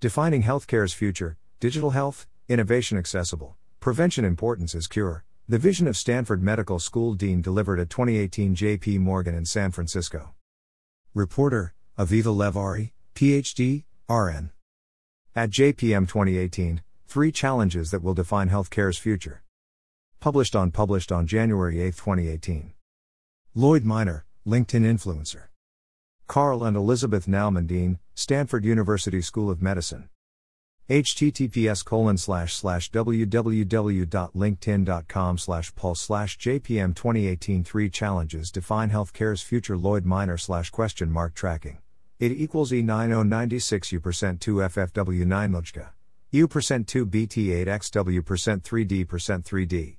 Defining Healthcare's Future Digital Health, Innovation Accessible, Prevention Importance is Cure. The vision of Stanford Medical School Dean delivered at 2018 JP Morgan in San Francisco. Reporter, Aviva Lev-Ari, PhD, RN. At JPM 2018, Three Challenges That Will Define Healthcare's Future. Published on Published on January 8, 2018. Lloyd Minor, LinkedIn influencer. Carl and Elizabeth Naumann Dean, Stanford University School of Medicine. https www.linkedin.com slash pulse slash jpm 2018 3 challenges define healthcare's future lloyd minor slash question mark tracking. It equals e9096 u percent 2 ffw 9 lujka u percent 2 bt 8 xw percent 3d percent 3d